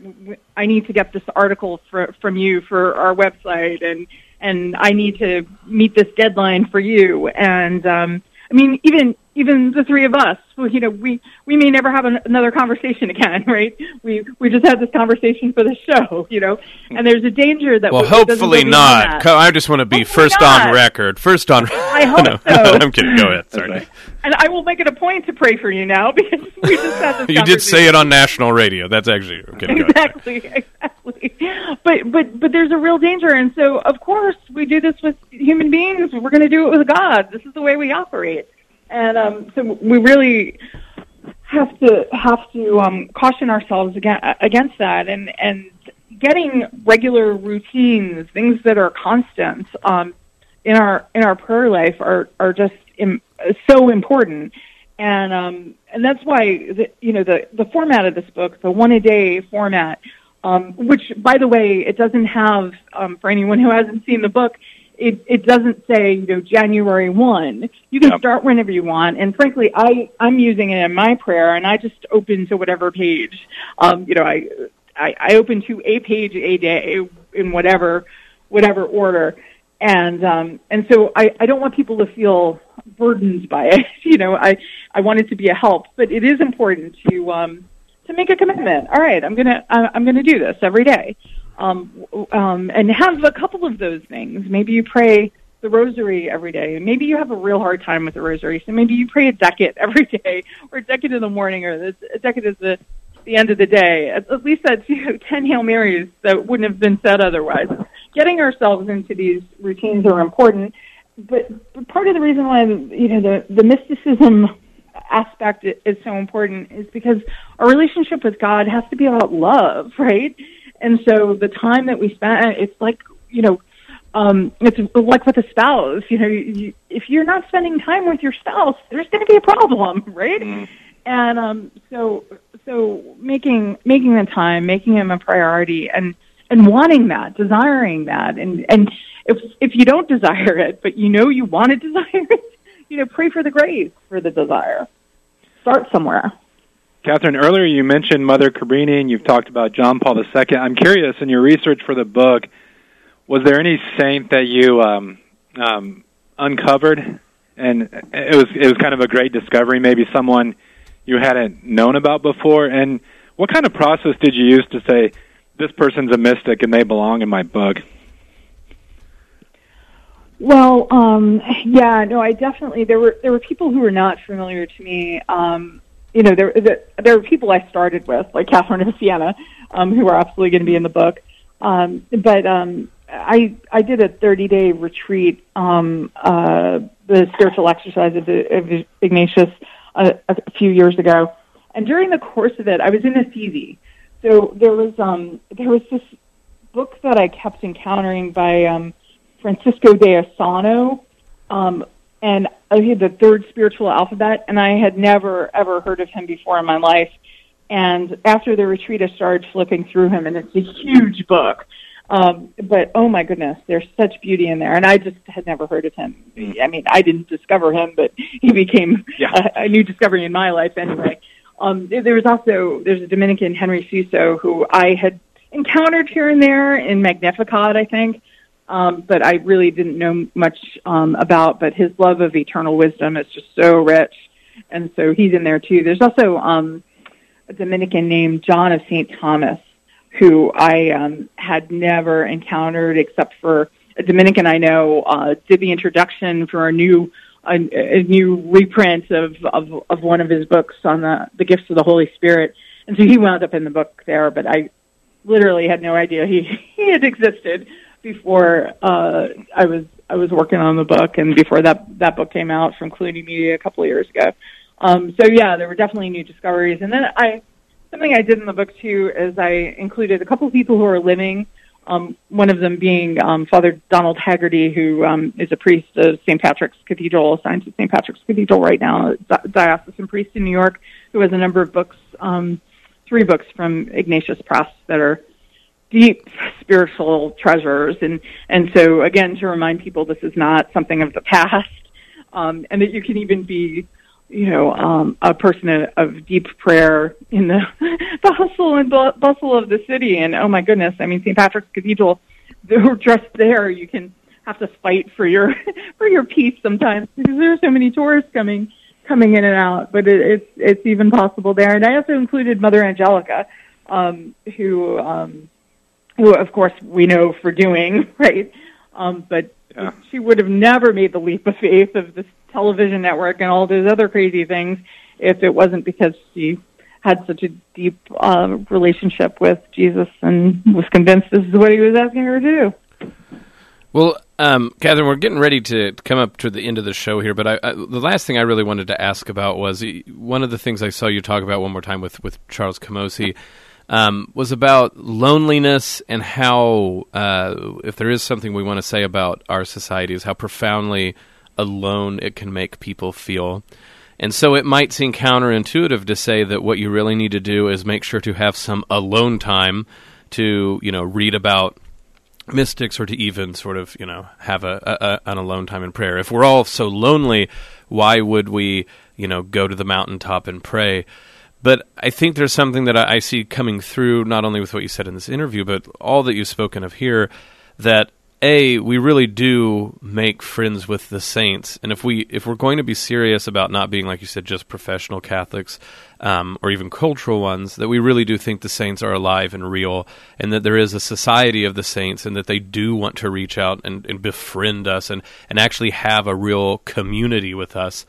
I need to get this article for, from you for our website, and and I need to meet this deadline for you. And um, I mean, even even the three of us, you know, we we may never have an, another conversation again, right? We we just had this conversation for the show, you know, and there's a danger that well, hopefully not. I just want to be hopefully first not. on record. First on. I hope no, so. I'm kidding. Go ahead. Sorry. And I will make it a point to pray for you now because we just had this. you did say it on national radio. That's actually okay, exactly exactly. But but but there's a real danger, and so of course we do this with human beings. We're going to do it with God. This is the way we operate and um, so we really have to have to um, caution ourselves against, that, and and getting regular routines, things that are constant um, in our in our prayer life, are are just Im- so important, and um, and that's why the, you know the the format of this book, the one a day format. Um, which, by the way, it doesn't have um, for anyone who hasn't seen the book it, it doesn't say you know January one. You can yep. start whenever you want. And frankly, I I'm using it in my prayer, and I just open to whatever page. Um, you know, I, I I open to a page a day in whatever whatever order. And um, and so I, I don't want people to feel burdened by it. you know, I I want it to be a help, but it is important to um, to make a commitment. All right, I'm gonna I'm gonna do this every day um, um, and have a couple of those things. Maybe you pray the rosary every day. Maybe you have a real hard time with the rosary, so maybe you pray a decade every day, or a decade in the morning, or a decade is the the end of the day. At, at least that's you know, ten Hail Marys that wouldn't have been said otherwise. Getting ourselves into these routines are important, but, but part of the reason why you know the the mysticism aspect is so important is because our relationship with God has to be about love, right? And so the time that we spend, it's like, you know, um, it's like with a spouse, you know, you, if you're not spending time with your spouse, there's going to be a problem, right? Mm. And um, so, so making making the time, making him a priority, and and wanting that, desiring that, and and if if you don't desire it, but you know you want to desire it, you know, pray for the grace for the desire. Start somewhere. Kathryn, earlier you mentioned Mother Cabrini and you've talked about John Paul II. I'm curious, in your research for the book, was there any saint that you um, um, uncovered? And it was it was kind of a great discovery. Maybe someone you hadn't known about before? And what kind of process did you use to say this person's a mystic and they belong in my book? Well, um, yeah, no, I definitely there were there were people who were not familiar to me. Um, you know, there there, were people I started with, like Catherine of Siena, um, who are absolutely going to be in the book. Um, but um, I I did a 30 day retreat, um, uh, the spiritual exercise of, of Ignatius a, a few years ago, and during the course of it, I was in a Assisi. So there was um, there was this book that I kept encountering by um, Francisco de Osuna, um, and he had the third spiritual alphabet, and I had never ever heard of him before in my life. And after the retreat, I started flipping through him, and it's a huge book. Um, but oh my goodness, there's such beauty in there, and I just had never heard of him. I mean, I didn't discover him, but he became Yeah. a, a new discovery in my life anyway. Um, there, was also there's a Dominican Henry Suso who I had encountered here and there in Magnificat, I think, um, but I really didn't know much um, about. But his love of eternal wisdom is just so rich, and so he's in there too. There's also um, a Dominican named John of St. Thomas who I um, had never encountered except for a Dominican I know uh, did the introduction for a new a, a new reprint of, of of one of his books on the the gifts of the Holy Spirit, and so he wound up in the book there. But I literally had no idea he he had existed before uh, I was I was working on the book and before that that book came out from Cluny Media a couple of years ago. Um, so yeah, there were definitely new discoveries, and then I something I did in the book too is I included a couple of people who are living. Um, one of them being um, Father Donald Haggerty, who um, is a priest of St. Patrick's Cathedral, assigned to St. Patrick's Cathedral right now, a di- diocesan priest in New York, who has a number of books, um, three books from Ignatius Press that are deep spiritual treasures. And, and so, again, to remind people this is not something of the past, um, and that you can even be you know, um, a person of, deep prayer in the the hustle and bu- bustle of the city. And oh my goodness, I mean, St. Patrick's Cathedral, they're just there. You can have to fight for your for your peace sometimes because there are so many tourists coming coming in and out. But it, it's it's even possible there. And I also included Mother Angelica, um, who um, who of course we know for doing right, um, but she would have never made the leap of faith of this television network and all those other crazy things if it wasn't because she had such a deep uh, relationship with Jesus and was convinced this is what he was asking her to do. Well, um, Kathryn, we're getting ready to come up to the end of the show here, but I, I, the last thing I really wanted to ask about was one of the things I saw you talk about one more time with, with Charles Camosy um, was about loneliness and how, uh, if there is something we want to say about our society, is how profoundly alone it can make people feel. And so it might seem counterintuitive to say that what you really need to do is make sure to have some alone time to, you know, read about mystics or to even sort of, you know, have a, a, an alone time in prayer. If we're all so lonely, why would we, you know, go to the mountaintop and pray? But I think there's something that I, I see coming through, not only with what you said in this interview, but all that you've spoken of here, that a we really do make friends with the saints. And if we if we're going to be serious about not being like you said just professional catholics um, or even cultural ones that we really do think the saints are alive and real and that there is a society of the saints and that they do want to reach out and, and befriend us and, and actually have a real community with us.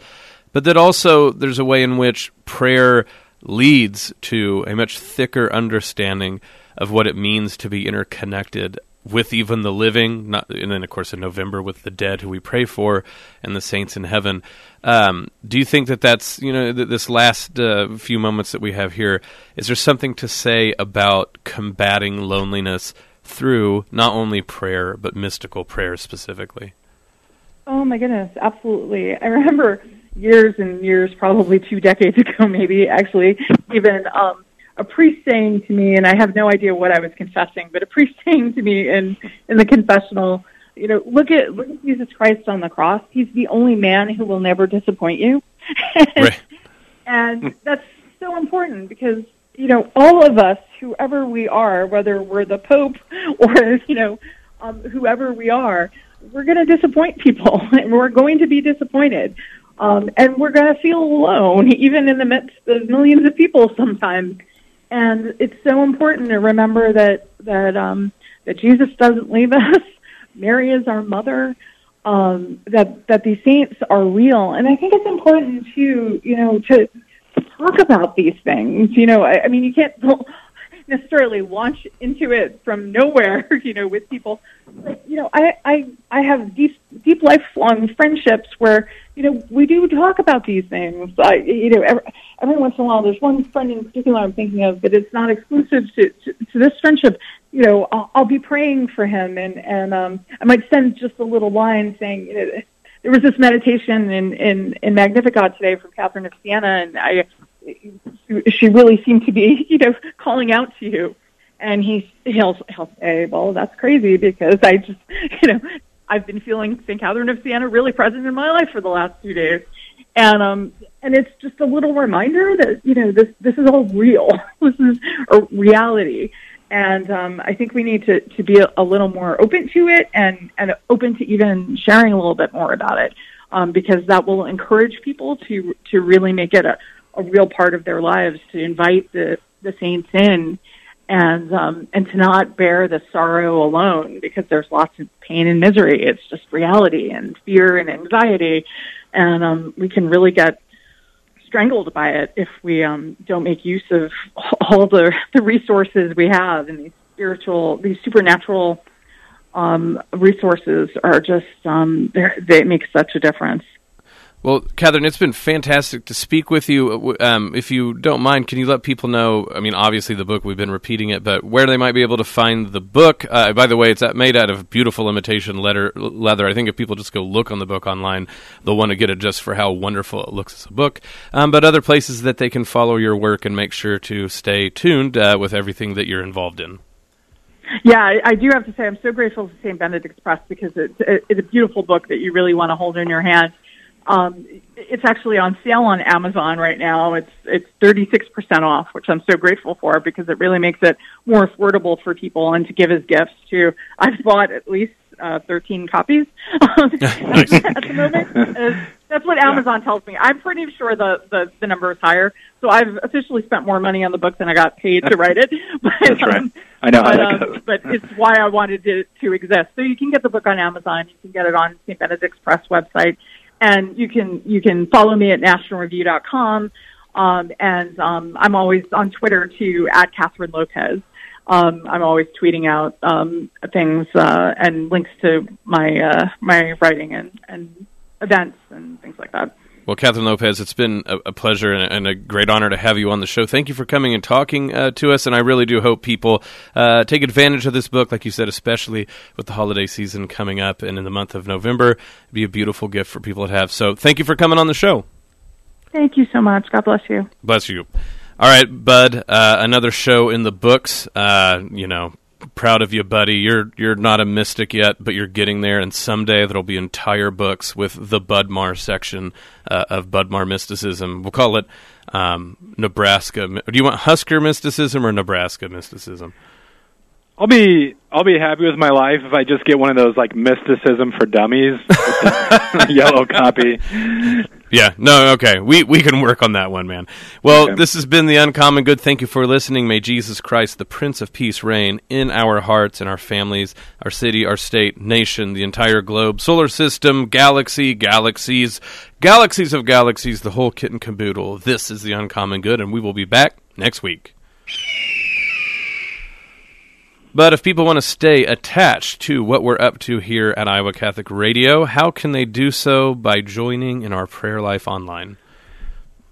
But that also there's a way in which prayer leads to a much thicker understanding of what it means to be interconnected with even the living, not, and then of course in November with the dead who we pray for and the saints in heaven. Um, do you think that that's you know th- this last uh, few moments that we have here? Is there something to say about combating loneliness through not only prayer but mystical prayer specifically? Oh my goodness, absolutely. I remember years and years, probably two decades ago, maybe actually, even um, a priest saying to me, and I have no idea what I was confessing, but a priest saying to me in in the confessional, you know, look at look at Jesus Christ on the cross. He's the only man who will never disappoint you, Right. and that's so important because you know all of us, whoever we are, whether we're the Pope or you know um, whoever we are, we're going to disappoint people, and we're going to be disappointed. Um, and we're going to feel alone, even in the midst of millions of people sometimes. And it's so important to remember that that um, that Jesus doesn't leave us. Mary is our mother. Um, that that these saints are real, and I think it's important to you know to talk about these things. You know, I, I mean, you can't necessarily launch into it from nowhere, you know, with people. But, you know, I, I, I have deep, deep lifelong friendships where, you know, we do talk about these things. I, you know, every, every once in a while, there's one friend in particular I'm thinking of, but it's not exclusive to, to, to this friendship. You know, I'll, I'll be praying for him and, and, um, I might send just a little line saying, you know, there was this meditation in, in, in Magnificat today from Catherine of Siena, and I, she really seemed to be, you know, calling out to you. And he, he'll, he'll say, well, that's crazy because I just, you know, I've been feeling St. Catherine of Siena really present in my life for the last few days. And, um, and it's just a little reminder that, you know, this, this is all real. this is a reality. And, um, I think we need to, to be a, a little more open to it and, and open to even sharing a little bit more about it. Um, because that will encourage people to, to really make it a, a real part of their lives to invite the the saints in and um and to not bear the sorrow alone because there's lots of pain and misery. It's just reality and fear and anxiety. And um we can really get strangled by it if we um don't make use of all the the resources we have. And these spiritual these supernatural um resources are just um they make such a difference well, Kathryn, it's been fantastic to speak with you. Um, if you don't mind, can you let people know? I mean, obviously the book we've been repeating it, but where they might be able to find the book. Uh, by the way, it's made out of beautiful imitation leather. Leather. I think if people just go look on the book online, they'll want to get it just for how wonderful it looks as a book. Um, but other places that they can follow your work and make sure to stay tuned uh, with everything that you're involved in. Yeah, I, I do have to say I'm so grateful to St. Benedict's Press because it's, it's a beautiful book that you really want to hold in your hand. Um, it's actually on sale on Amazon right now. It's it's 36% off, which I'm so grateful for because it really makes it more affordable for people and to give as gifts too. I've bought at least uh, 13 copies at, the moment. Uh, that's what Amazon yeah. tells me. I'm pretty sure the, the the number is higher. So I've officially spent more money on the book than I got paid to write it. But, that's right. Um, I know but, how that um, goes. but it's why I wanted it to exist. So you can get the book on Amazon. You can get it on St. Benedict's Press website and you can you can follow me at nationalreview.com. Um, and um, I'm always on Twitter too at Kathryn Lopez. Um, I'm always tweeting out um, things uh, and links to my uh, my writing and, and events and things like that. Well, Kathryn Lopez, it's been a, a pleasure and a, and a, great honor to have you on the show. Thank you for coming and talking uh, to us, and I really do hope people uh, take advantage of this book, like you said, especially with the holiday season coming up and in the month of November. It'd be a beautiful gift for people to have. So, thank you for coming on the show. Thank you so much. God bless you. Bless you. All right, Bud. Uh, another show in the books. Uh, you know, proud of you, buddy. You're you're not a mystic yet, but you're getting there. And someday there'll be entire books with the Budmar section uh, of Budmar mysticism. We'll call it um, Nebraska. Do you want Husker mysticism or Nebraska mysticism? I'll be I'll be happy with my life if I just get one of those like mysticism for dummies yellow copy. Yeah, no, okay. We we can work on that one, man. Well, okay. this has been the uncommon good. Thank you for listening. May Jesus Christ, the Prince of Peace, reign in our hearts and our families, our city, our state, nation, the entire globe, solar system, galaxy, galaxies, galaxies of galaxies, the whole kit and caboodle. This is the uncommon good, and we will be back next week. But if people want to stay attached to what we're up to here at Iowa Catholic Radio, how can they do so by joining in our prayer life online?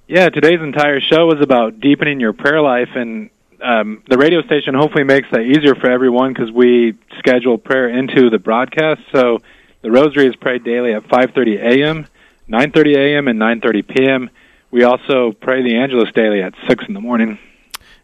Yeah, today's entire show is about deepening your prayer life, and um, the radio station hopefully makes that easier for everyone because we schedule prayer into the broadcast. So the Rosary is prayed daily at 5:30 a.m., 9:30 a.m., and 9:30 p.m. We also pray the Angelus daily at six in the morning.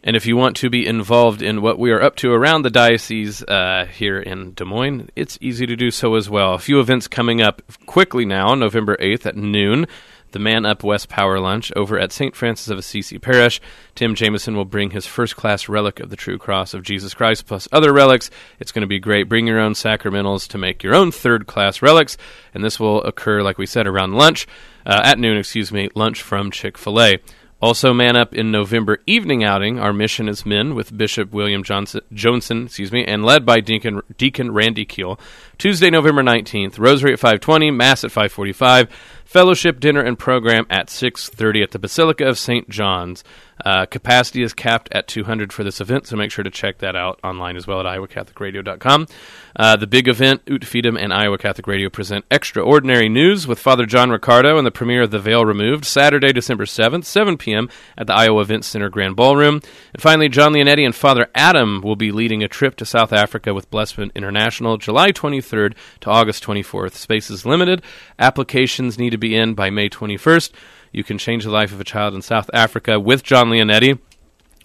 And if you want to be involved in what we are up to around the diocese uh, here in Des Moines, it's easy to do so as well. A few events coming up quickly now, November 8th at noon. the Man Up West Power Lunch over at St. Francis of Assisi Parish. Tim Jameson will bring his first class relic of the true cross of Jesus Christ plus other relics. It's going to be great. Bring your own sacramentals to make your own third class relics, and this will occur, like we said, around lunch, uh, at noon, excuse me, lunch from Chick fil A. Also, man up in November evening outing. Our mission is men with Bishop William Johnson, Joensen, excuse me, and led by Deacon Deacon Randy Keel. Tuesday, November nineteenth. Rosary at five twenty. Mass at five forty-five. Fellowship dinner and program at six thirty at the Basilica of St. John's. Uh, capacity is capped at 200 for this event, so make sure to check that out online as well at iowacatholicradio.com. Uh, the big event, Ut Fidem and Iowa Catholic Radio present Extraordinary News with Father John Riccardo and the premiere of The Veil Removed, Saturday, December 7th, 7 p.m. at the Iowa Event Center Grand Ballroom. And finally, John Leonetti and Father Adam will be leading a trip to South Africa with Blessman International, July 23rd to August 24th. Space is limited. Applications need to be in by May 21st. You can change the life of a child in South Africa with John Leonetti.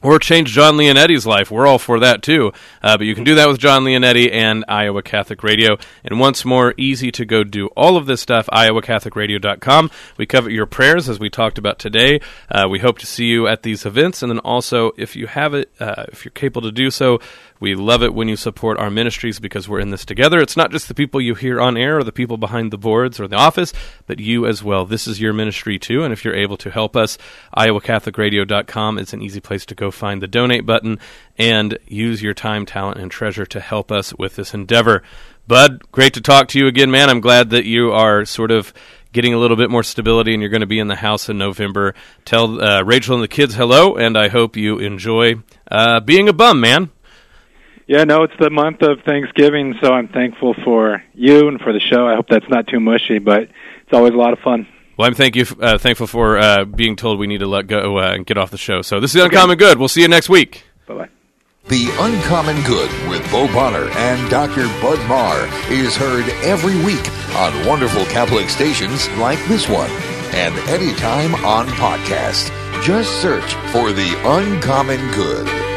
Or change John Leonetti's life. We're all for that too. Uh, but you can do that with John Leonetti and Iowa Catholic Radio. And once more, easy to go do all of this stuff, iowacatholicradio.com. We cover your prayers as we talked about today. Uh, we hope to see you at these events. And then also, if you have it, uh, if you're capable to do so, we love it when you support our ministries because we're in this together. It's not just the people you hear on air or the people behind the boards or the office, but you as well. This is your ministry too. And if you're able to help us, iowacatholicradio.com is an easy place to go find the donate button and use your time, talent, and treasure to help us with this endeavor. Bud, great to talk to you again, man. I'm glad that you are sort of getting a little bit more stability and you're going to be in the house in November. Tell uh, Rachel and the kids hello, and I hope you enjoy uh, being a bum, man. Yeah, no, it's the month of Thanksgiving, so I'm thankful for you and for the show. I hope that's not too mushy, but it's always a lot of fun. Well, I'm thank you, uh, thankful for uh, being told we need to let go uh, and get off the show. So this is Uncommon Good. We'll see you next week. Bye bye. The Uncommon Good with Bo Bonner and Dr. Bud Marr is heard every week on wonderful Catholic stations like this one and anytime on podcast. Just search for The Uncommon Good.